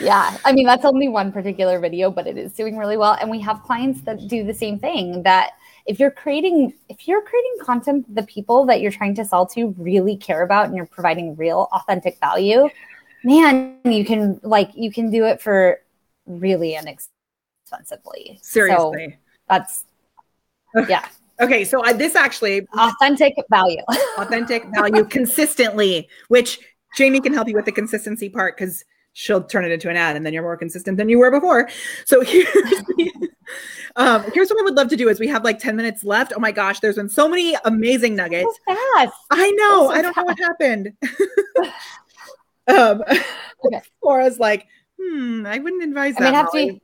Yeah. I mean, that's only one particular video, but it is doing really well. And we have clients that do the same thing that if you're creating if you're creating content the people that you're trying to sell to really care about and you're providing real authentic value, man, you can like you can do it for really inexpensively. Seriously. So that's yeah. Okay, so I, this actually authentic value, authentic value consistently, which Jamie can help you with the consistency part because she'll turn it into an ad, and then you're more consistent than you were before. So here's um, here's what I would love to do: is we have like ten minutes left. Oh my gosh, there's been so many amazing nuggets. So fast. I know. So I don't fast. know what happened. um, okay. Laura's like, hmm, I wouldn't advise that. I mean, have to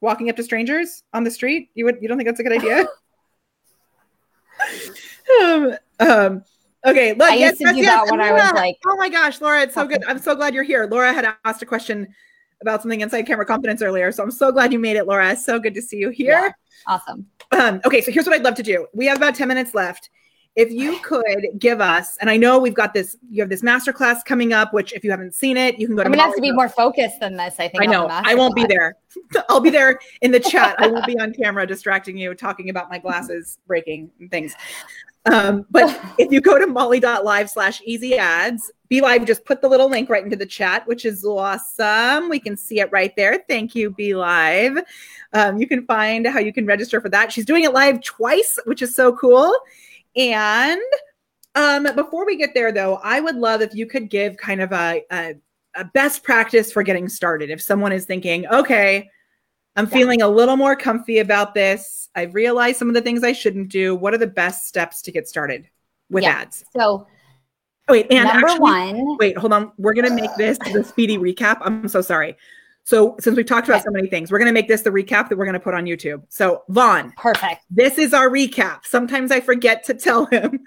walking up to strangers on the street. You would you don't think that's a good idea? um, um, okay, look, I yes, used to yes, do yes, that when Laura, I was like, oh my gosh, Laura, it's so good. I'm so glad you're here. Laura had asked a question about something inside camera confidence earlier, so I'm so glad you made it, Laura. So good to see you here. Yeah, awesome. Um, okay, so here's what I'd love to do. We have about 10 minutes left if you could give us, and I know we've got this, you have this masterclass coming up, which if you haven't seen it, you can go to. I'm gonna have to be more focused than this. I think. I know. I won't be there. I'll be there in the chat. I won't be on camera distracting you, talking about my glasses breaking and things. Um, but if you go to molly.live slash easy ads, BeLive just put the little link right into the chat, which is awesome. We can see it right there. Thank you, BeLive. Um, you can find how you can register for that. She's doing it live twice, which is so cool. And um, before we get there, though, I would love if you could give kind of a, a, a best practice for getting started. If someone is thinking, okay, I'm yeah. feeling a little more comfy about this. I've realized some of the things I shouldn't do. What are the best steps to get started with yeah. ads? So, oh, wait, and number actually, one, wait, hold on. We're gonna make this the speedy recap. I'm so sorry. So since we've talked about okay. so many things, we're going to make this the recap that we're going to put on YouTube. So Vaughn, perfect. This is our recap. Sometimes I forget to tell him.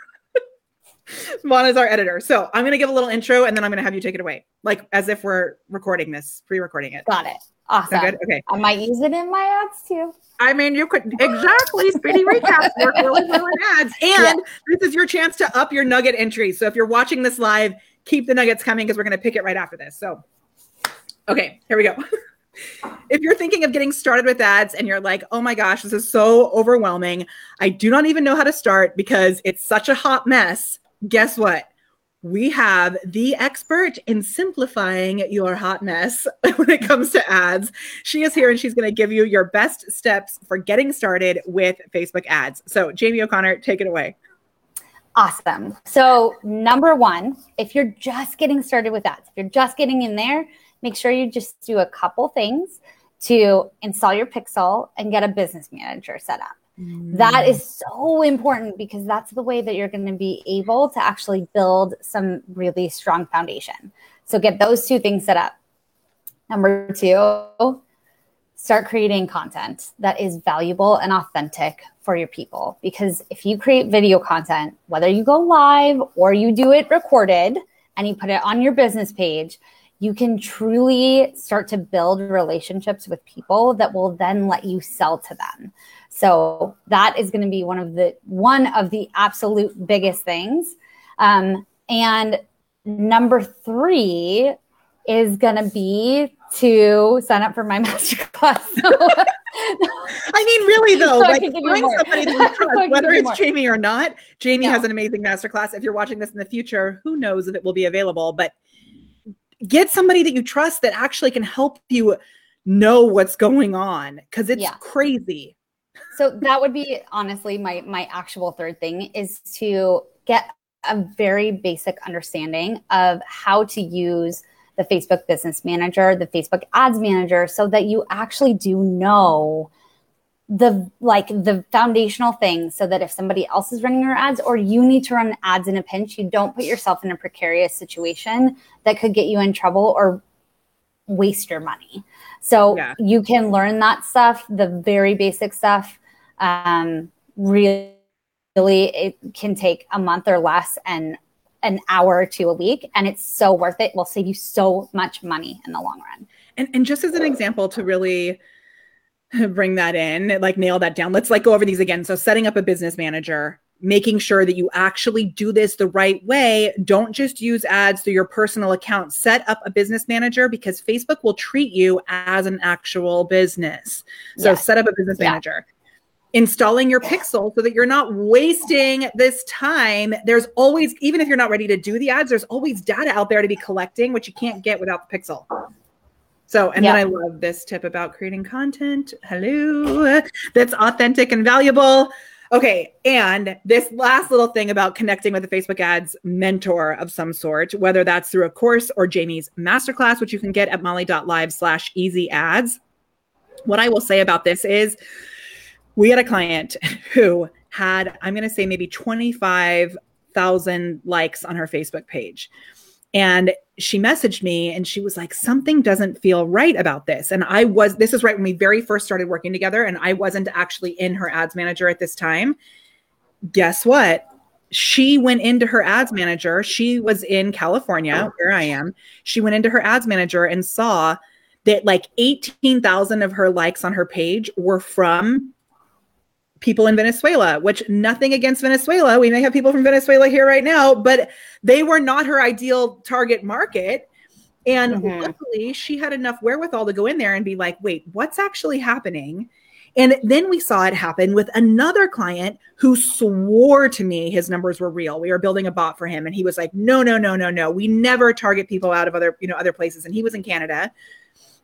Vaughn is our editor. So I'm going to give a little intro and then I'm going to have you take it away, like as if we're recording this, pre-recording it. Got it. Awesome. Good? Okay. I might use it in my ads too. I mean, you could exactly speedy recaps work really well in ads, and yeah. this is your chance to up your nugget entry. So if you're watching this live, keep the nuggets coming because we're going to pick it right after this. So Okay, here we go. if you're thinking of getting started with ads and you're like, oh my gosh, this is so overwhelming, I do not even know how to start because it's such a hot mess, guess what? We have the expert in simplifying your hot mess when it comes to ads. She is here and she's going to give you your best steps for getting started with Facebook ads. So, Jamie O'Connor, take it away. Awesome. So, number one, if you're just getting started with ads, if you're just getting in there, make sure you just do a couple things to install your pixel and get a business manager set up. Mm. That is so important because that's the way that you're going to be able to actually build some really strong foundation. So get those two things set up. Number two, start creating content that is valuable and authentic for your people. Because if you create video content, whether you go live or you do it recorded and you put it on your business page, you can truly start to build relationships with people that will then let you sell to them. So that is going to be one of the one of the absolute biggest things. Um, and number three is going to be to sign up for my masterclass. I mean, really though, so like find somebody that you trust, whether it's more. Jamie or not. Jamie has an amazing masterclass. If you're watching this in the future, who knows if it will be available, but get somebody that you trust that actually can help you know what's going on because it's yeah. crazy. So that would be honestly my my actual third thing is to get a very basic understanding of how to use the Facebook Business Manager, the Facebook Ads Manager so that you actually do know the like the foundational things so that if somebody else is running your ads or you need to run ads in a pinch you don't put yourself in a precarious situation that could get you in trouble or waste your money so yeah. you can learn that stuff the very basic stuff um, really it can take a month or less and an hour to a week and it's so worth it. it will save you so much money in the long run and, and just as an example to really bring that in, like nail that down. Let's like go over these again. So setting up a business manager. making sure that you actually do this the right way. Don't just use ads through your personal account. Set up a business manager because Facebook will treat you as an actual business. So set up a business yeah. manager. Installing your pixel so that you're not wasting this time. There's always, even if you're not ready to do the ads, there's always data out there to be collecting, which you can't get without the pixel. So, and yeah. then I love this tip about creating content. Hello, that's authentic and valuable. Okay. And this last little thing about connecting with a Facebook ads mentor of some sort, whether that's through a course or Jamie's masterclass, which you can get at molly.live slash easy ads. What I will say about this is we had a client who had, I'm going to say maybe 25,000 likes on her Facebook page. And she messaged me and she was like, something doesn't feel right about this. And I was, this is right when we very first started working together, and I wasn't actually in her ads manager at this time. Guess what? She went into her ads manager. She was in California, oh. where I am. She went into her ads manager and saw that like 18,000 of her likes on her page were from people in Venezuela, which nothing against Venezuela. We may have people from Venezuela here right now, but they were not her ideal target market. And mm-hmm. luckily, she had enough wherewithal to go in there and be like, wait, what's actually happening? And then we saw it happen with another client who swore to me his numbers were real. We were building a bot for him and he was like, "No, no, no, no, no. We never target people out of other, you know, other places." And he was in Canada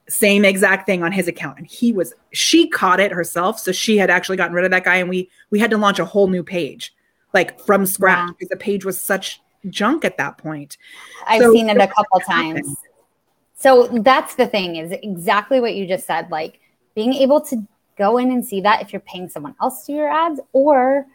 same exact thing on his account. And he was she caught it herself. So she had actually gotten rid of that guy and we we had to launch a whole new page like from scratch because the page was such junk at that point. I've so, seen it a couple times. So that's the thing is exactly what you just said like being able to go in and see that if you're paying someone else to your ads or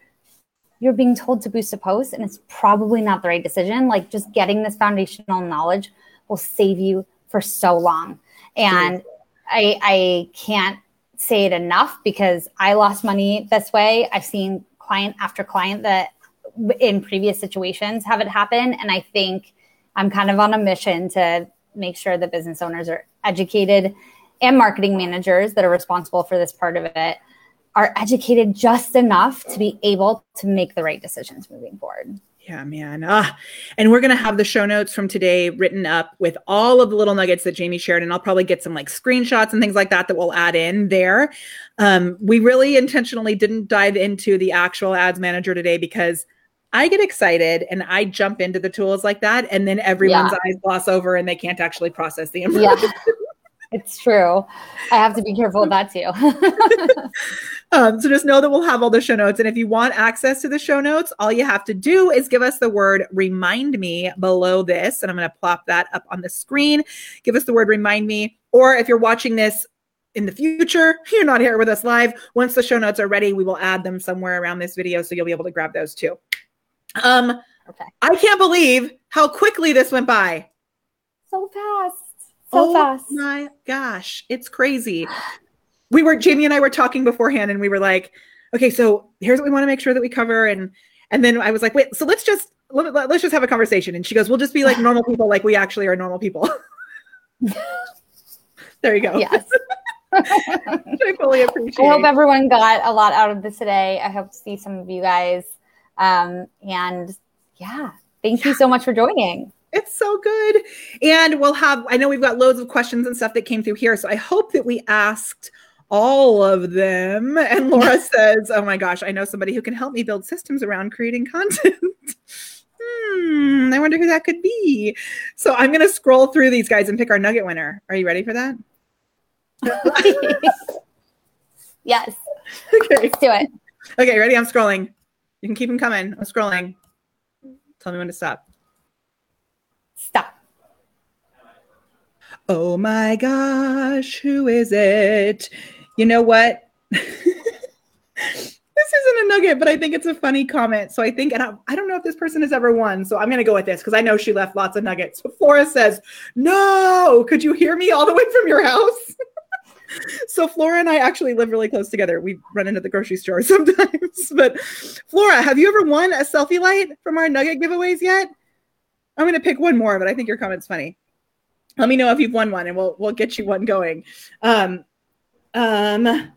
you're being told to boost a post and it's probably not the right decision like just getting this foundational knowledge will save you for so long and I, I can't say it enough because I lost money this way. I've seen client after client that in previous situations have it happen. And I think I'm kind of on a mission to make sure that business owners are educated and marketing managers that are responsible for this part of it are educated just enough to be able to make the right decisions moving forward. Yeah, man. Ah, and we're going to have the show notes from today written up with all of the little nuggets that Jamie shared. And I'll probably get some like screenshots and things like that that we'll add in there. Um, we really intentionally didn't dive into the actual ads manager today because I get excited and I jump into the tools like that. And then everyone's yeah. eyes gloss over and they can't actually process the information. Yeah. It's true. I have to be careful with that too. um, so just know that we'll have all the show notes. And if you want access to the show notes, all you have to do is give us the word remind me below this. And I'm going to plop that up on the screen. Give us the word remind me. Or if you're watching this in the future, you're not here with us live. Once the show notes are ready, we will add them somewhere around this video. So you'll be able to grab those too. Um, okay. I can't believe how quickly this went by. So fast so oh fast. My gosh, it's crazy. We were Jamie and I were talking beforehand, and we were like, okay, so here's what we want to make sure that we cover, and and then I was like, wait, so let's just let, us just have a conversation, and she goes, we'll just be like normal people, like we actually are normal people. there you go. Yes. I fully appreciate. I hope everyone got a lot out of this today. I hope to see some of you guys. Um, and yeah, thank you so much for joining. It's so good. And we'll have, I know we've got loads of questions and stuff that came through here. So I hope that we asked all of them. And Laura says, Oh my gosh, I know somebody who can help me build systems around creating content. hmm, I wonder who that could be. So I'm going to scroll through these guys and pick our nugget winner. Are you ready for that? yes. Okay. Let's do it. Okay, ready? I'm scrolling. You can keep them coming. I'm scrolling. Tell me when to stop. Stop. Oh my gosh, who is it? You know what? this isn't a nugget, but I think it's a funny comment. So I think, and I, I don't know if this person has ever won. So I'm going to go with this because I know she left lots of nuggets. So Flora says, No, could you hear me all the way from your house? so Flora and I actually live really close together. We run into the grocery store sometimes. but Flora, have you ever won a selfie light from our nugget giveaways yet? I'm going to pick one more, but I think your comment's funny. Let me know if you've won one, and we'll we'll get you one going. Um, um,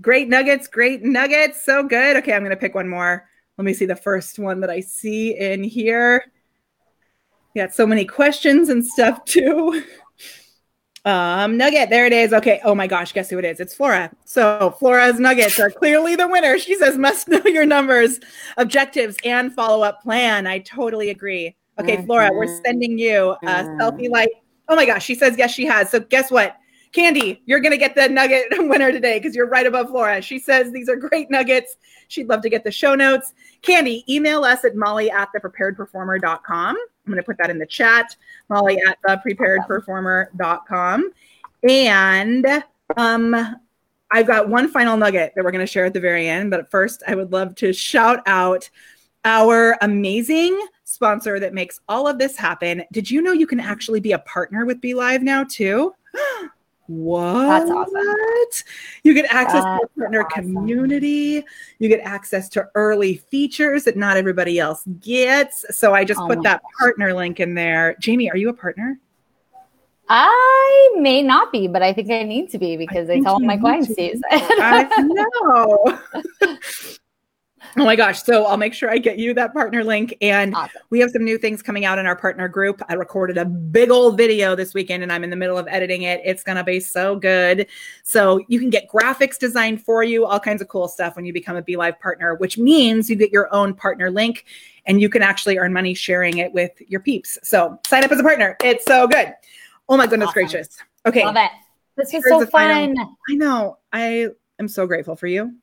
great nuggets, great nuggets, so good. Okay, I'm going to pick one more. Let me see the first one that I see in here. Got so many questions and stuff too. Um, nugget, there it is. Okay. Oh my gosh, guess who it is? It's Flora. So Flora's nuggets are clearly the winner. She says, must know your numbers, objectives, and follow-up plan. I totally agree. Okay, mm-hmm. Flora, we're sending you a mm-hmm. selfie light. Oh my gosh, she says yes, she has. So guess what? Candy, you're gonna get the nugget winner today because you're right above Flora. She says these are great nuggets. She'd love to get the show notes. Candy, email us at molly at thepreparedperformer.com. I'm going to put that in the chat, molly at thepreparedperformer.com. And um, I've got one final nugget that we're going to share at the very end. But first, I would love to shout out our amazing sponsor that makes all of this happen. Did you know you can actually be a partner with BeLive now, too? What? That's awesome. You get access That's to the partner awesome. community. You get access to early features that not everybody else gets. So I just oh put that gosh. partner link in there. Jamie, are you a partner? I may not be, but I think I need to be because I, I tell my clients to use it. I know. Oh my gosh. So I'll make sure I get you that partner link. And awesome. we have some new things coming out in our partner group. I recorded a big old video this weekend and I'm in the middle of editing it. It's going to be so good. So you can get graphics designed for you, all kinds of cool stuff when you become a BeLive partner, which means you get your own partner link and you can actually earn money sharing it with your peeps. So sign up as a partner. It's so good. Oh my goodness awesome. gracious. Okay. Love it. This was so fun. Final. I know. I am so grateful for you.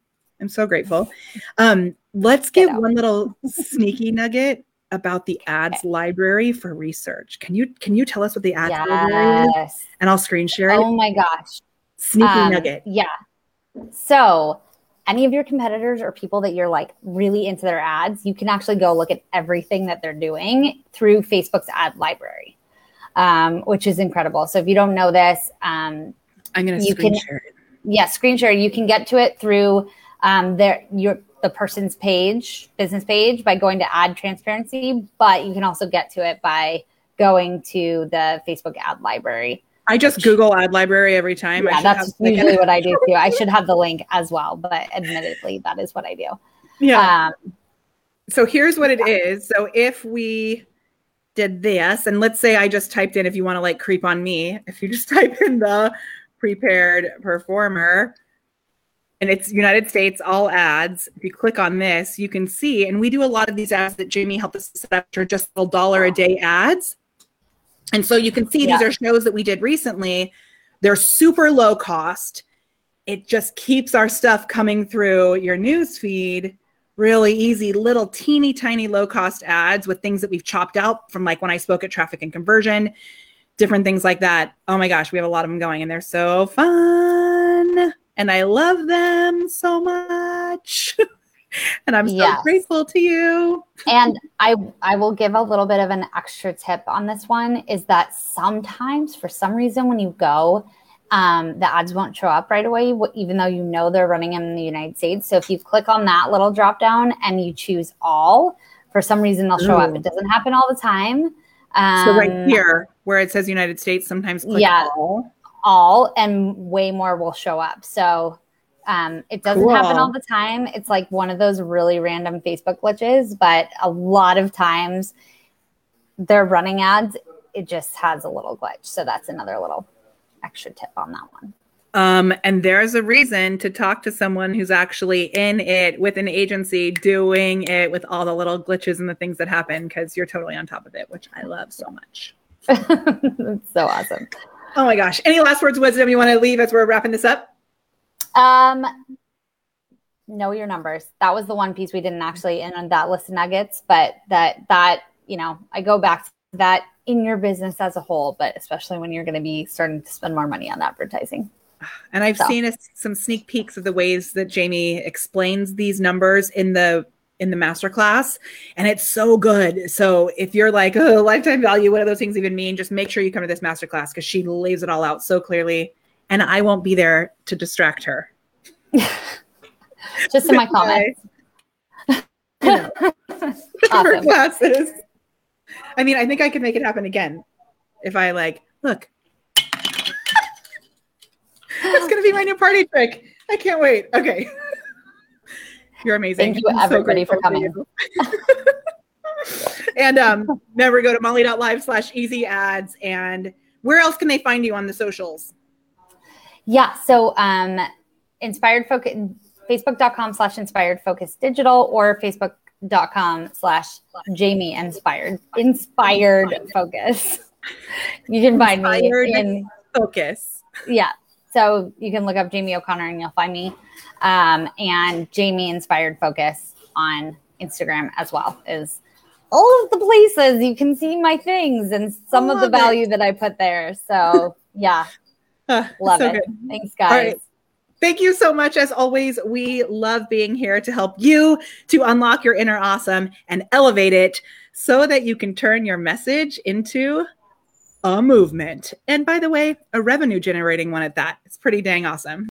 I'm so grateful. Um, let's get one little sneaky nugget about the ads okay. library for research. Can you can you tell us what the ads yes. library is? And I'll screen share it. Oh my gosh. Sneaky um, nugget. Yeah. So any of your competitors or people that you're like really into their ads, you can actually go look at everything that they're doing through Facebook's ad library, um, which is incredible. So if you don't know this, um, I'm going to screen can, share it. Yeah, screen share. You can get to it through um, their your the person's page, business page, by going to ad transparency, but you can also get to it by going to the Facebook ad library. I just Google ad library every time. Yeah, that's usually what I do too. I should have the link as well, but admittedly, that is what I do. Yeah. Um, so here's what it is. So if we did this, and let's say I just typed in, if you want to like creep on me, if you just type in the prepared performer, and it's United States all ads. If you click on this, you can see, and we do a lot of these ads that Jamie helped us set up for just a dollar a day ads. And so you can see yeah. these are shows that we did recently. They're super low cost. It just keeps our stuff coming through your news feed really easy, little teeny tiny low cost ads with things that we've chopped out from like when I spoke at traffic and conversion, different things like that. Oh my gosh, we have a lot of them going and they're so fun and I love them so much. and I'm so yes. grateful to you. and I I will give a little bit of an extra tip on this one is that sometimes for some reason when you go um, the ads won't show up right away, even though you know they're running in the United States. So if you click on that little drop down and you choose all, for some reason they'll show Ooh. up. It doesn't happen all the time. Um, so right um, here, where it says United States, sometimes yeah, all all and way more will show up. So um, it doesn't cool. happen all the time. It's like one of those really random Facebook glitches, but a lot of times they're running ads. It just has a little glitch. So that's another little extra tip on that one. Um, and there's a reason to talk to someone who's actually in it with an agency doing it with all the little glitches and the things that happen because you're totally on top of it, which I love so much. That's so awesome. Oh my gosh. Any last words of wisdom you want to leave as we're wrapping this up? Um, know your numbers. That was the one piece we didn't actually in on that list of nuggets, but that that you know, I go back to that in your business as a whole, but especially when you're going to be starting to spend more money on advertising. And I've so. seen a, some sneak peeks of the ways that Jamie explains these numbers in the in the masterclass and it's so good. So if you're like, oh, lifetime value, what do those things even mean? Just make sure you come to this masterclass because she lays it all out so clearly. And I won't be there to distract her. Just in my comments. awesome. classes. I mean, I think I can make it happen again if I like, look. That's gonna be my new party trick. I can't wait. Okay. You're amazing. Thank you, I'm so everybody, for coming. and um, never go to molly.live slash easy ads. And where else can they find you on the socials? Yeah. So um inspired focus facebook.com slash inspired focus digital or facebook.com slash jamie inspired inspired focus you can find Inspired me in Focus. yeah so you can look up jamie o'connor and you'll find me um, and jamie inspired focus on instagram as well is all of the places you can see my things and some of the Love it. value that i put there so yeah Uh, love so it good. thanks guys. Thank you so much. As always, we love being here to help you to unlock your inner awesome and elevate it so that you can turn your message into a movement. And by the way, a revenue generating one at that. It's pretty dang awesome.